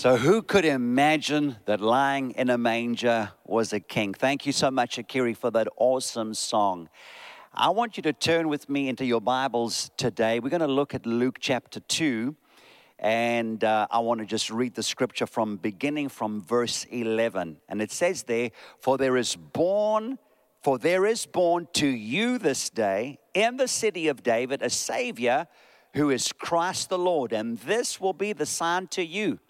So, who could imagine that lying in a manger was a king? Thank you so much, Akiri, for that awesome song. I want you to turn with me into your Bibles today. We're going to look at Luke chapter 2, and uh, I want to just read the scripture from beginning from verse 11. And it says there, For there is born, for there is born to you this day in the city of David a Savior who is Christ the Lord, and this will be the sign to you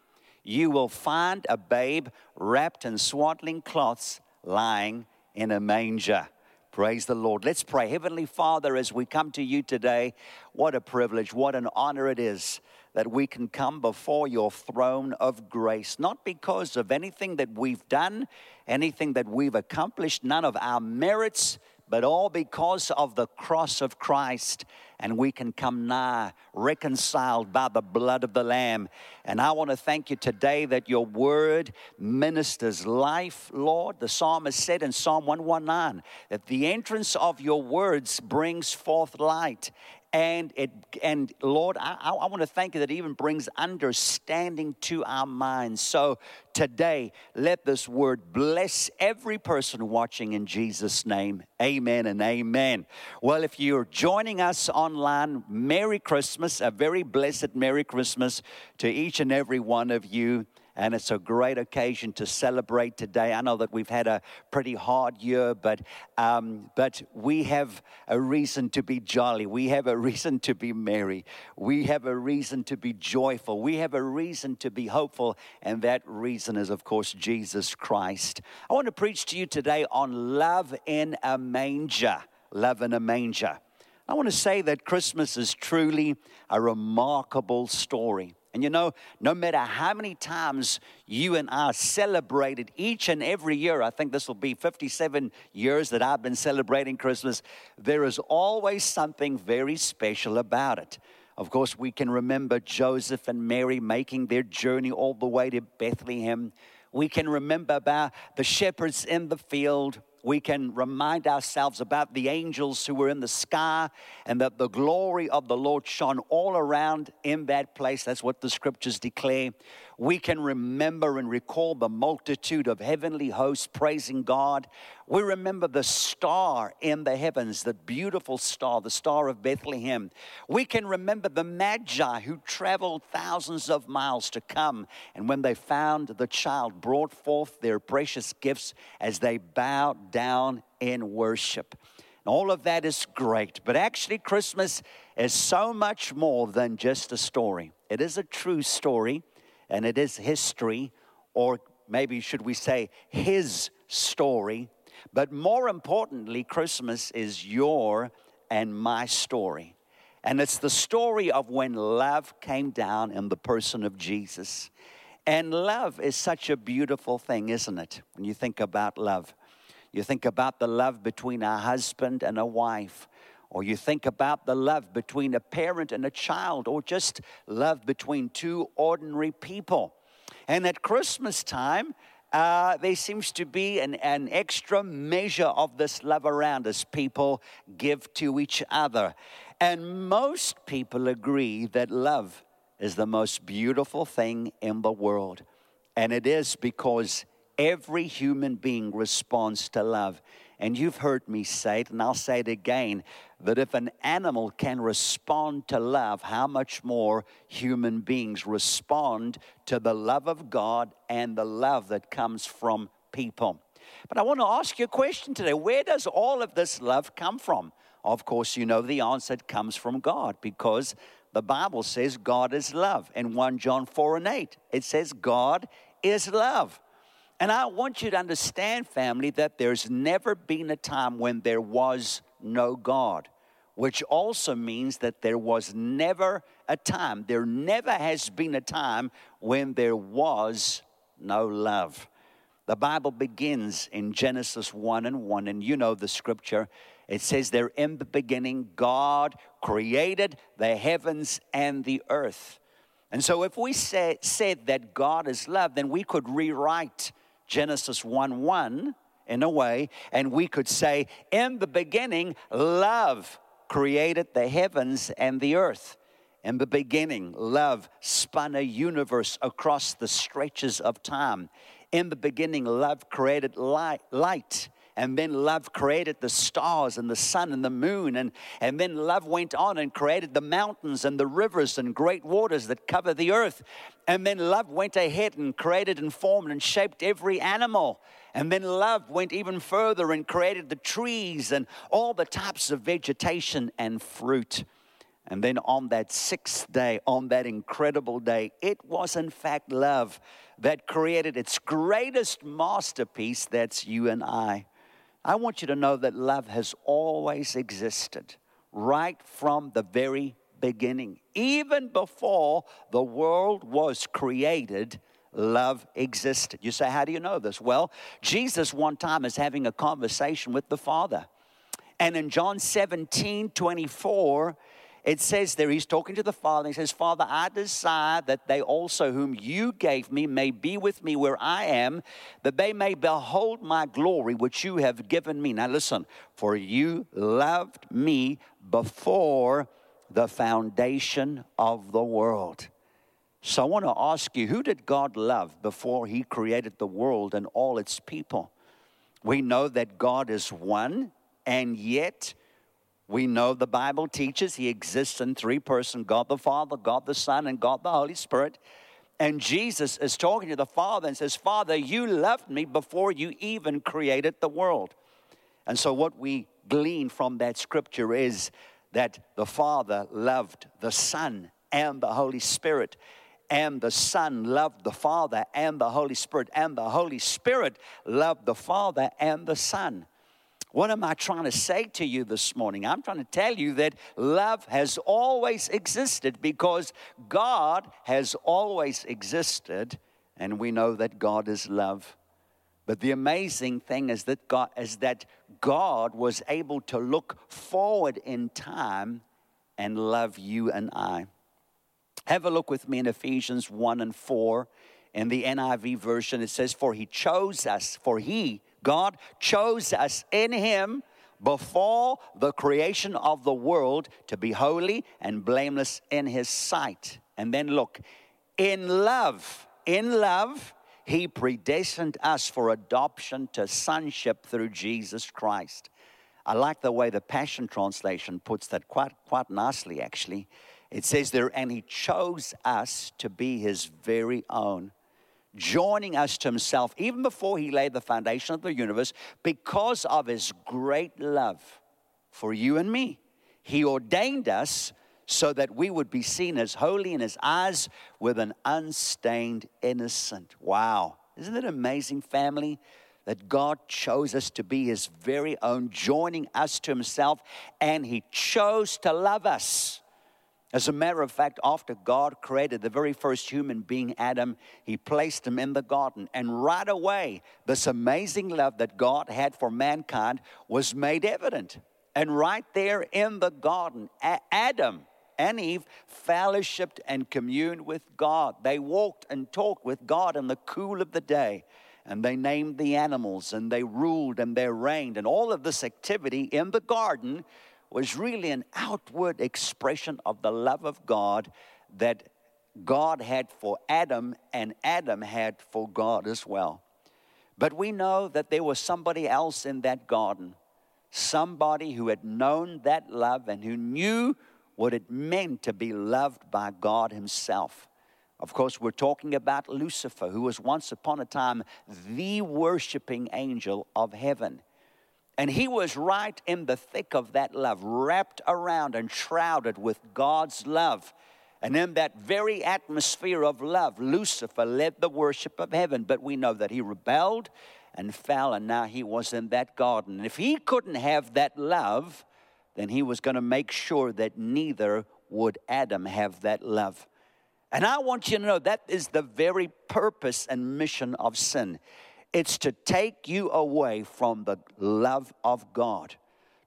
you will find a babe wrapped in swaddling cloths lying in a manger. Praise the Lord. Let's pray. Heavenly Father, as we come to you today, what a privilege, what an honor it is that we can come before your throne of grace, not because of anything that we've done, anything that we've accomplished, none of our merits, but all because of the cross of Christ. And we can come nigh, reconciled by the blood of the Lamb. And I want to thank you today that your word ministers life, Lord. The psalmist said in Psalm 119 that the entrance of your words brings forth light and it and lord i, I want to thank you that even brings understanding to our minds. So today let this word bless every person watching in jesus name. Amen and amen. Well if you're joining us online merry christmas a very blessed merry christmas to each and every one of you and it's a great occasion to celebrate today. I know that we've had a pretty hard year, but um, but we have a reason to be jolly. We have a reason to be merry. We have a reason to be joyful. We have a reason to be hopeful, and that reason is, of course, Jesus Christ. I want to preach to you today on love in a manger. Love in a manger. I want to say that Christmas is truly a remarkable story. And you know, no matter how many times you and I celebrated each and every year, I think this will be 57 years that I've been celebrating Christmas, there is always something very special about it. Of course, we can remember Joseph and Mary making their journey all the way to Bethlehem. We can remember about the shepherds in the field we can remind ourselves about the angels who were in the sky and that the glory of the Lord shone all around in that place. That's what the scriptures declare we can remember and recall the multitude of heavenly hosts praising God. We remember the star in the heavens, the beautiful star, the star of Bethlehem. We can remember the Magi who traveled thousands of miles to come, and when they found the child, brought forth their precious gifts as they bowed down in worship. all of that is great, but actually, Christmas is so much more than just a story. It is a true story and it is history, or maybe should we say his story. But more importantly, Christmas is your and my story. And it's the story of when love came down in the person of Jesus. And love is such a beautiful thing, isn't it? When you think about love, you think about the love between a husband and a wife, or you think about the love between a parent and a child, or just love between two ordinary people. And at Christmas time, uh, there seems to be an, an extra measure of this love around as people give to each other. And most people agree that love is the most beautiful thing in the world. And it is because every human being responds to love. And you've heard me say it, and I'll say it again that if an animal can respond to love, how much more human beings respond to the love of God and the love that comes from people. But I want to ask you a question today. Where does all of this love come from? Of course, you know the answer it comes from God because the Bible says God is love. In 1 John 4 and 8, it says God is love. And I want you to understand, family, that there's never been a time when there was no God, which also means that there was never a time, there never has been a time when there was no love. The Bible begins in Genesis 1 and 1, and you know the scripture. It says there, in the beginning, God created the heavens and the earth. And so, if we say, said that God is love, then we could rewrite Genesis 1 1 in a way, and we could say, In the beginning, love created the heavens and the earth. In the beginning, love spun a universe across the stretches of time. In the beginning, love created light, light and then love created the stars and the sun and the moon. And, and then love went on and created the mountains and the rivers and great waters that cover the earth. And then love went ahead and created and formed and shaped every animal. And then love went even further and created the trees and all the types of vegetation and fruit. And then on that sixth day, on that incredible day, it was in fact love that created its greatest masterpiece that's you and I. I want you to know that love has always existed right from the very beginning. Even before the world was created, love existed. You say, How do you know this? Well, Jesus one time is having a conversation with the Father. And in John 17 24, it says there, he's talking to the Father. He says, Father, I desire that they also, whom you gave me, may be with me where I am, that they may behold my glory, which you have given me. Now listen, for you loved me before the foundation of the world. So I want to ask you, who did God love before he created the world and all its people? We know that God is one, and yet we know the Bible teaches he exists in three persons God the Father, God the Son, and God the Holy Spirit. And Jesus is talking to the Father and says, Father, you loved me before you even created the world. And so, what we glean from that scripture is that the Father loved the Son and the Holy Spirit, and the Son loved the Father and the Holy Spirit, and the Holy Spirit loved the Father and the Son. What am I trying to say to you this morning? I'm trying to tell you that love has always existed because God has always existed, and we know that God is love. But the amazing thing is that God is that God was able to look forward in time and love you and I. Have a look with me in Ephesians 1 and 4. In the NIV version, it says, For he chose us, for he God chose us in Him before the creation of the world to be holy and blameless in His sight. And then look, in love, in love, He predestined us for adoption to sonship through Jesus Christ. I like the way the Passion Translation puts that quite, quite nicely, actually. It says there, and He chose us to be His very own joining us to himself even before he laid the foundation of the universe because of his great love for you and me. He ordained us so that we would be seen as holy in his eyes with an unstained innocent. Wow. Isn't it amazing, family? That God chose us to be his very own, joining us to himself, and he chose to love us. As a matter of fact, after God created the very first human being, Adam, he placed him in the garden. And right away, this amazing love that God had for mankind was made evident. And right there in the garden, Adam and Eve fellowshipped and communed with God. They walked and talked with God in the cool of the day. And they named the animals and they ruled and they reigned. And all of this activity in the garden was really an outward expression of the love of God that God had for Adam and Adam had for God as well. But we know that there was somebody else in that garden, somebody who had known that love and who knew what it meant to be loved by God Himself. Of course, we're talking about Lucifer, who was once upon a time the worshiping angel of heaven. And he was right in the thick of that love, wrapped around and shrouded with God's love. And in that very atmosphere of love, Lucifer led the worship of heaven. But we know that he rebelled and fell, and now he was in that garden. And if he couldn't have that love, then he was going to make sure that neither would Adam have that love. And I want you to know that is the very purpose and mission of sin. It's to take you away from the love of God,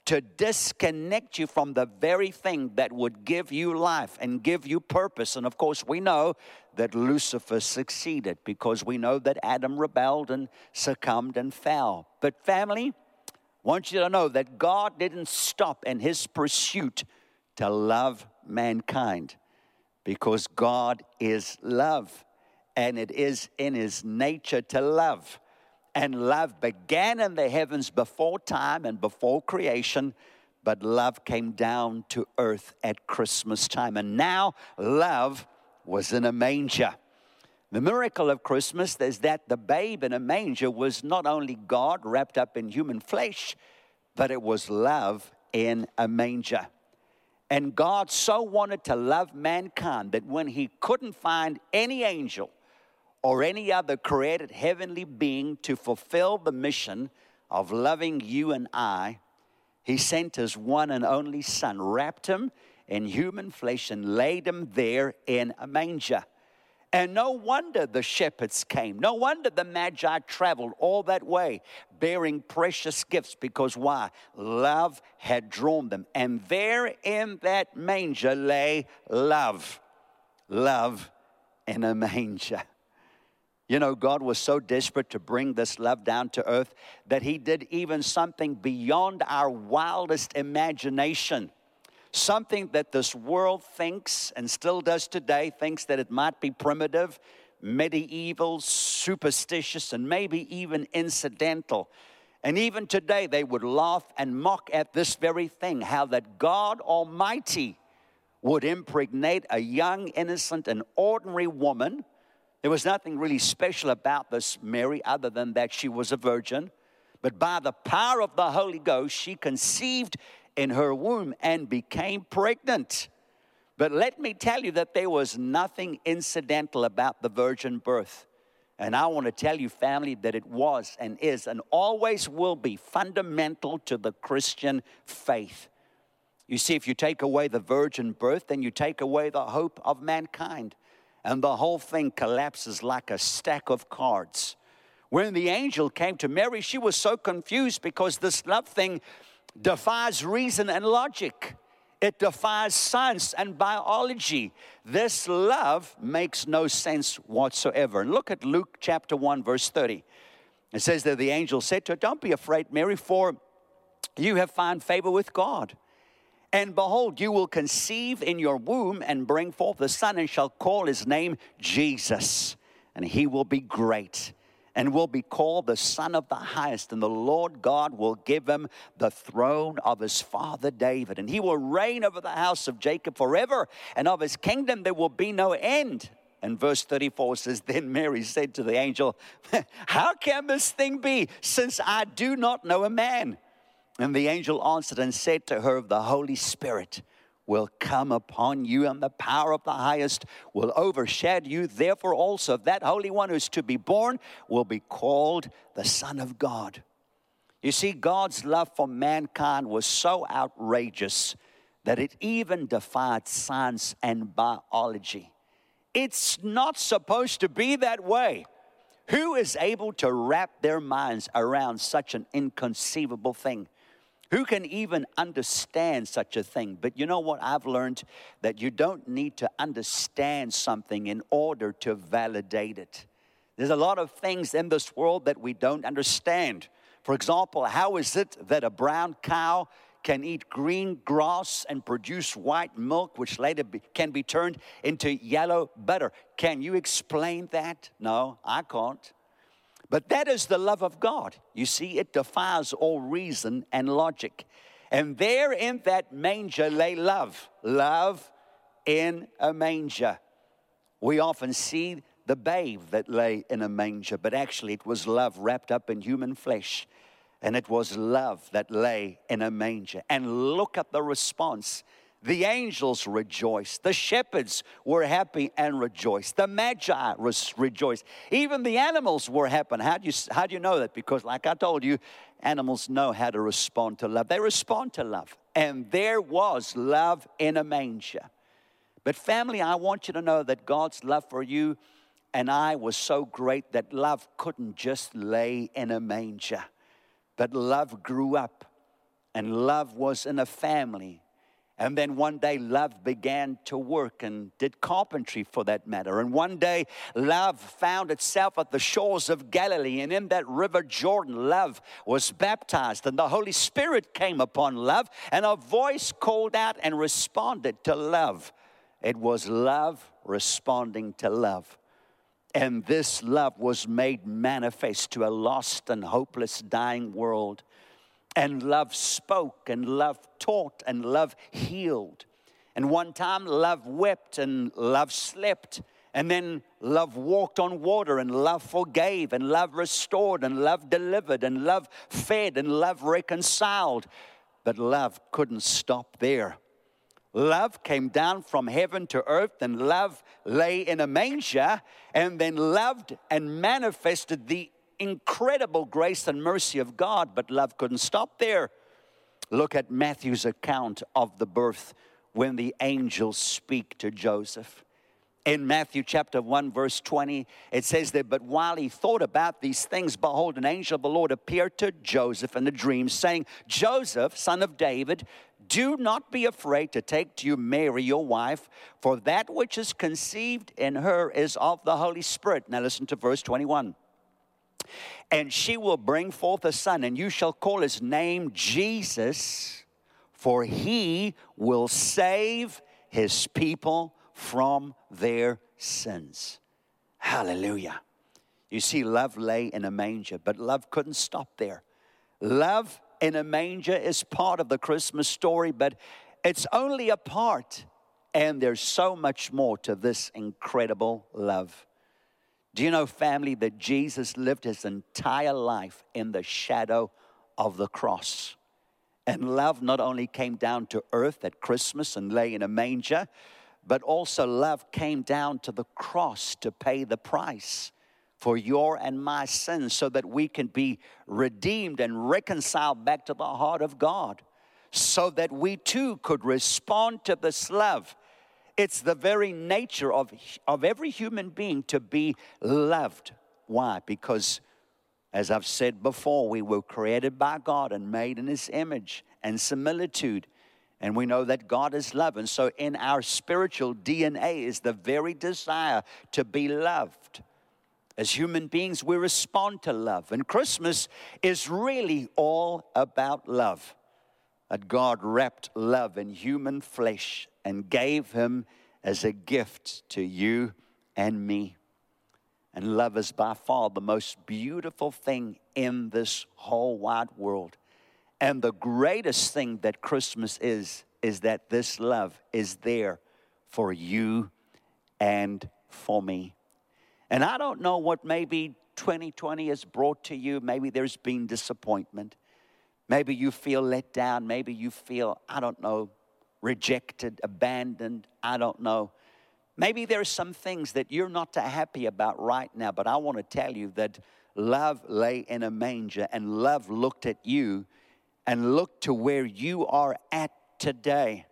to disconnect you from the very thing that would give you life and give you purpose. And of course, we know that Lucifer succeeded because we know that Adam rebelled and succumbed and fell. But, family, I want you to know that God didn't stop in his pursuit to love mankind. because God is love, and it is in his nature to love. And love began in the heavens before time and before creation, but love came down to earth at Christmas time. And now love was in a manger. The miracle of Christmas is that the babe in a manger was not only God wrapped up in human flesh, but it was love in a manger. And God so wanted to love mankind that when he couldn't find any angel or any other created heavenly being to fulfill the mission of loving you and I, he sent his one and only Son, wrapped him in human flesh, and laid him there in a manger. And no wonder the shepherds came. No wonder the Magi traveled all that way bearing precious gifts because why? Love had drawn them. And there in that manger lay love. Love in a manger. You know, God was so desperate to bring this love down to earth that He did even something beyond our wildest imagination something that this world thinks and still does today, thinks that it might be primitive, medieval, superstitious, and maybe even incidental. And even today, they would laugh and mock at this very thing how that God Almighty would impregnate a young, innocent, and ordinary woman. There was nothing really special about this Mary other than that she was a virgin. But by the power of the Holy Ghost, she conceived in her womb and became pregnant. But let me tell you that there was nothing incidental about the virgin birth. And I want to tell you, family, that it was and is and always will be fundamental to the Christian faith. You see, if you take away the virgin birth, then you take away the hope of mankind. And the whole thing collapses like a stack of cards. When the angel came to Mary, she was so confused because this love thing defies reason and logic. It defies science and biology. This love makes no sense whatsoever. And look at Luke chapter 1, verse 30. It says that the angel said to her, Don't be afraid, Mary, for you have found favor with God. And behold, you will conceive in your womb and bring forth a son, and shall call his name Jesus. And he will be great and will be called the Son of the Highest. And the Lord God will give him the throne of his father David. And he will reign over the house of Jacob forever, and of his kingdom there will be no end. And verse 34 says, Then Mary said to the angel, How can this thing be, since I do not know a man? And the angel answered and said to her, The Holy Spirit will come upon you, and the power of the highest will overshadow you. Therefore, also, that Holy One who is to be born will be called the Son of God. You see, God's love for mankind was so outrageous that it even defied science and biology. It's not supposed to be that way. Who is able to wrap their minds around such an inconceivable thing? Who can even understand such a thing? But you know what? I've learned that you don't need to understand something in order to validate it. There's a lot of things in this world that we don't understand. For example, how is it that a brown cow can eat green grass and produce white milk, which later be, can be turned into yellow butter? Can you explain that? No, I can't. But that is the love of God. You see, it defies all reason and logic. And there in that manger lay love. Love in a manger. We often see the babe that lay in a manger, but actually it was love wrapped up in human flesh. And it was love that lay in a manger. And look at the response the angels rejoiced. The shepherds were happy and rejoiced. The magi rejoiced. Even the animals were happy. How do, you, how do you know that? Because, like I told you, animals know how to respond to love. They respond to love. And there was love in a manger. But, family, I want you to know that God's love for you and I was so great that love couldn't just lay in a manger, but love grew up. And love was in a family and then one day, love began to work and did carpentry for that matter. And one day, love found itself at the shores of Galilee. And in that river Jordan, love was baptized. And the Holy Spirit came upon love. And a voice called out and responded to love. It was love responding to love. And this love was made manifest to a lost and hopeless, dying world. And love spoke, and love taught, and love healed. And one time, love wept, and love slept. And then love walked on water, and love forgave, and love restored, and love delivered, and love fed, and love reconciled. But love couldn't stop there. Love came down from heaven to earth, and love lay in a manger, and then loved and manifested the incredible grace and mercy of God. But love couldn't stop there. Look at Matthew's account of the birth when the angels speak to Joseph in Matthew chapter 1, verse 20, it says that, but while he thought about these things, behold, an angel of the Lord appeared to Joseph in a dream, saying, Joseph, son of David, do not be afraid to take to you Mary, your wife, for that which is conceived in her is of the Holy Spirit. Now listen to verse 21. And she will bring forth a son, and you shall call his name Jesus, for he will save his people from their sins. Hallelujah. You see, love lay in a manger, but love couldn't stop there. Love in a manger is part of the Christmas story, but it's only a part. And there's so much more to this incredible love. Do you know, family, that Jesus lived his entire life in the shadow of the cross? And love not only came down to earth at Christmas and lay in a manger, but also love came down to the cross to pay the price for your and my sins so that we can be redeemed and reconciled back to the heart of God, so that we too could respond to this love. It's the very nature of, of every human being to be loved. Why? Because, as I've said before, we were created by God and made in His image and similitude. And we know that God is love. And so in our spiritual DNA is the very desire to be loved. As human beings, we respond to love. And Christmas is really all about love. That God wrapped love in human flesh and gave him as a gift to you and me. And love is by far the most beautiful thing in this whole wide world. And the greatest thing that Christmas is, is that this love is there for you and for me. And I don't know what maybe 2020 has brought to you. Maybe there's been disappointment. Maybe you feel let down. Maybe you feel, I don't know, rejected, abandoned. I don't know. Maybe there are some things that you're not happy about right now, but I want to tell you that love lay in a manger and love looked at you and look to where you are at today.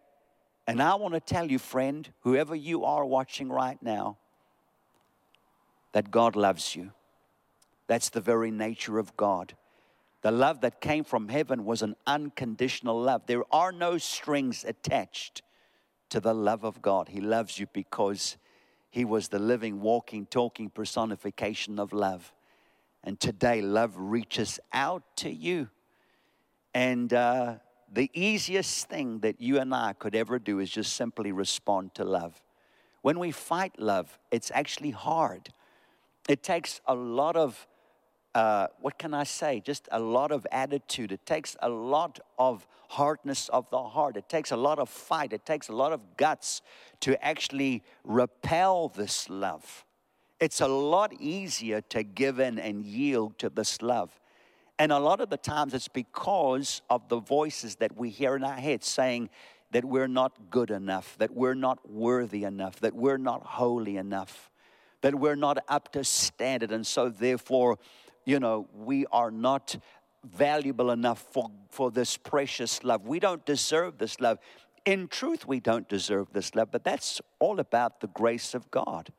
And I want to tell you, friend, whoever you are watching right now, that God loves you. That's the very nature of God. The love that came from heaven was an unconditional love. There are no strings attached to the love of God. He loves you because He was the living, walking, talking personification of love. And today, love reaches out to you. And uh, the easiest thing that you and I could ever do is just simply respond to love. When we fight love, it's actually hard. It takes a lot of, uh, what can I say, just a lot of attitude. It takes a lot of hardness of the heart. It takes a lot of fight. It takes a lot of guts to actually repel this love. It's a lot easier to give in and yield to this love. And a lot of the times it's because of the voices that we hear in our heads saying that we're not good enough, that we're not worthy enough, that we're not holy enough, that we're not up to standard. And so, therefore, you know, we are not valuable enough for, for this precious love. We don't deserve this love. In truth, we don't deserve this love, but that's all about the grace of God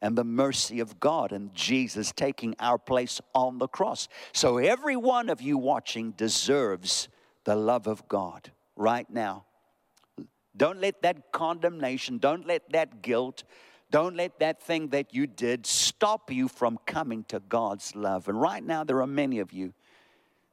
and the mercy of God and Jesus taking our place on the cross. So every one of you watching deserves the love of God right now. Don't let that condemnation, don't let that guilt, don't let that thing that you did stop you from coming to God's love. And right now, there are many of you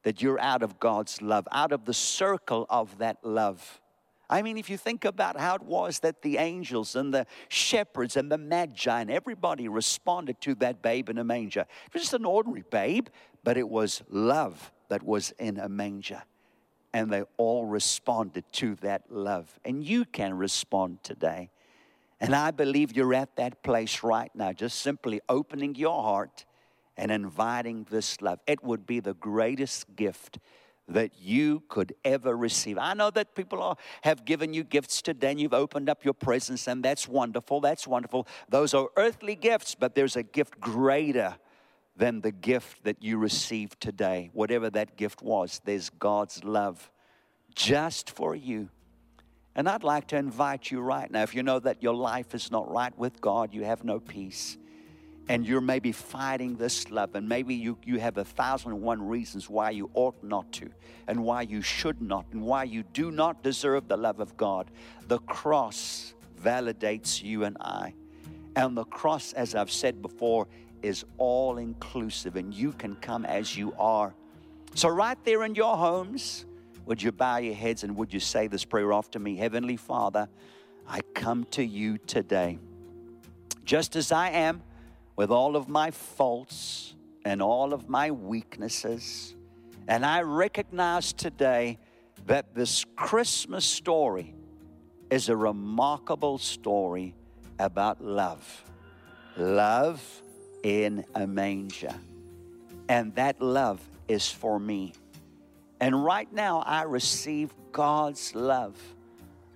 that you're out of God's love, out of the circle of that love, I mean, if you think about how it was that the angels and the shepherds and the magi and everybody responded to that babe in a manger. It was just an ordinary babe, but it was love that was in a manger. And they all responded to that love. And you can respond today. And I believe you're at that place right now, just simply opening your heart and inviting this love. It would be the greatest gift that you could ever receive. I know that people are, have given you gifts today and you've opened up your presents, and that's wonderful. That's wonderful. Those are earthly gifts, but there's a gift greater than the gift that you received today. Whatever that gift was, there's God's love just for you. And I'd like to invite you right now, if you know that your life is not right with God, you have no peace and you're maybe fighting this love, and maybe you, you have a thousand and one reasons why you ought not to, and why you should not, and why you do not deserve the love of God. The cross validates you and I. And the cross, as I've said before, is all inclusive, and you can come as you are. So, right there in your homes, would you bow your heads and would you say this prayer after me? Heavenly Father, I come to you today, just as I am with all of my faults and all of my weaknesses. And I recognize today that this Christmas story is a remarkable story about love. Love in a manger. And that love is for me. And right now, I receive God's love.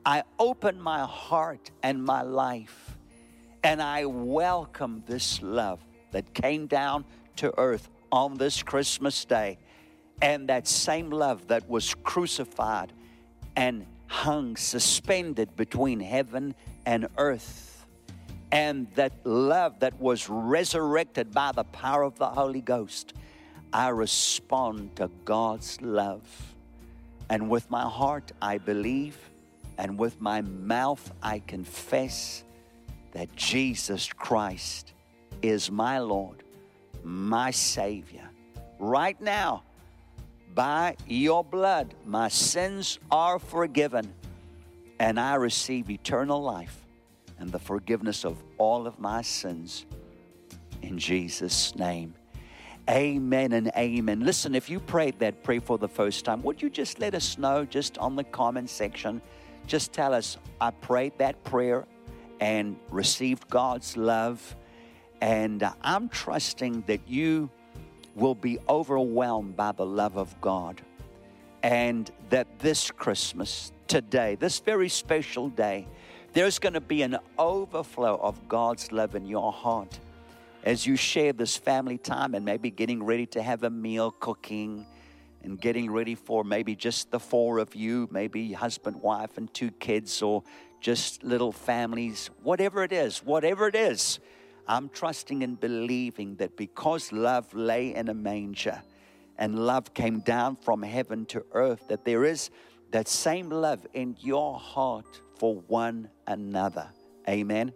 I open my heart and my life and I welcome this love that came down to earth on this Christmas day. And that same love that was crucified and hung suspended between heaven and earth. And that love that was resurrected by the power of the Holy Ghost. I respond to God's love. And with my heart, I believe, and with my mouth, I confess that Jesus Christ is my Lord, my Savior. Right now, by your blood, my sins are forgiven, and I receive eternal life and the forgiveness of all of my sins. In Jesus' name. Amen and amen. Listen, if you prayed that prayer for the first time, would you just let us know just on the comment section? Just tell us, I prayed that prayer and received God's love. And I'm trusting that you will be overwhelmed by the love of God. And that this Christmas, today, this very special day, there's going to be an overflow of God's love in your heart as you share this family time and maybe getting ready to have a meal, cooking, and getting ready for maybe just the four of you, maybe husband, wife, and two kids, or just little families, whatever it is, whatever it is, I'm trusting and believing that because love lay in a manger and love came down from heaven to earth, that there is that same love in your heart for one another. Amen.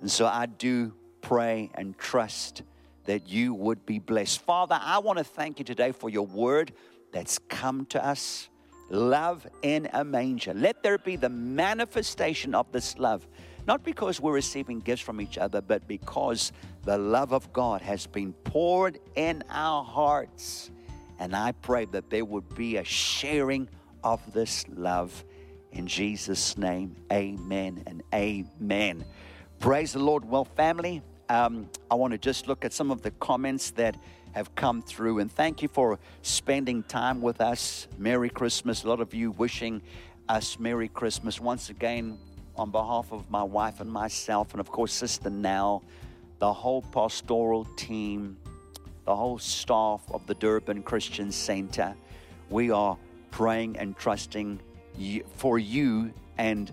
And so I do pray and trust that you would be blessed. Father, I want to thank you today for your word that's come to us love in a manger. Let there be the manifestation of this love, not because we're receiving gifts from each other, but because the love of God has been poured in our hearts. And I pray that there would be a sharing of this love. In Jesus' name, amen and amen. Praise the Lord. Well, family, um, I want to just look at some of the comments that have come through. And thank you for spending time with us. Merry Christmas. A lot of you wishing us Merry Christmas. Once again, on behalf of my wife and myself, and of course, Sister Nell, the whole pastoral team, the whole staff of the Durban Christian Center, we are praying and trusting for you and,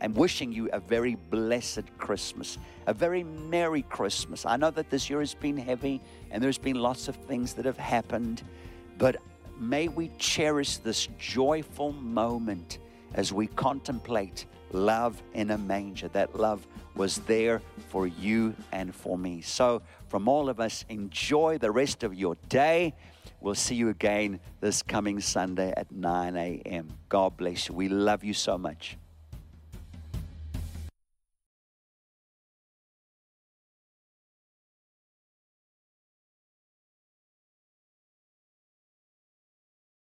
and wishing you a very blessed Christmas, a very Merry Christmas. I know that this year has been heavy and there's been lots of things that have happened, but may we cherish this joyful moment as we contemplate love in a manger. That love was there for you and for me. So, from all of us, enjoy the rest of your day. We'll see you again this coming Sunday at 9 a.m. God bless you. We love you so much.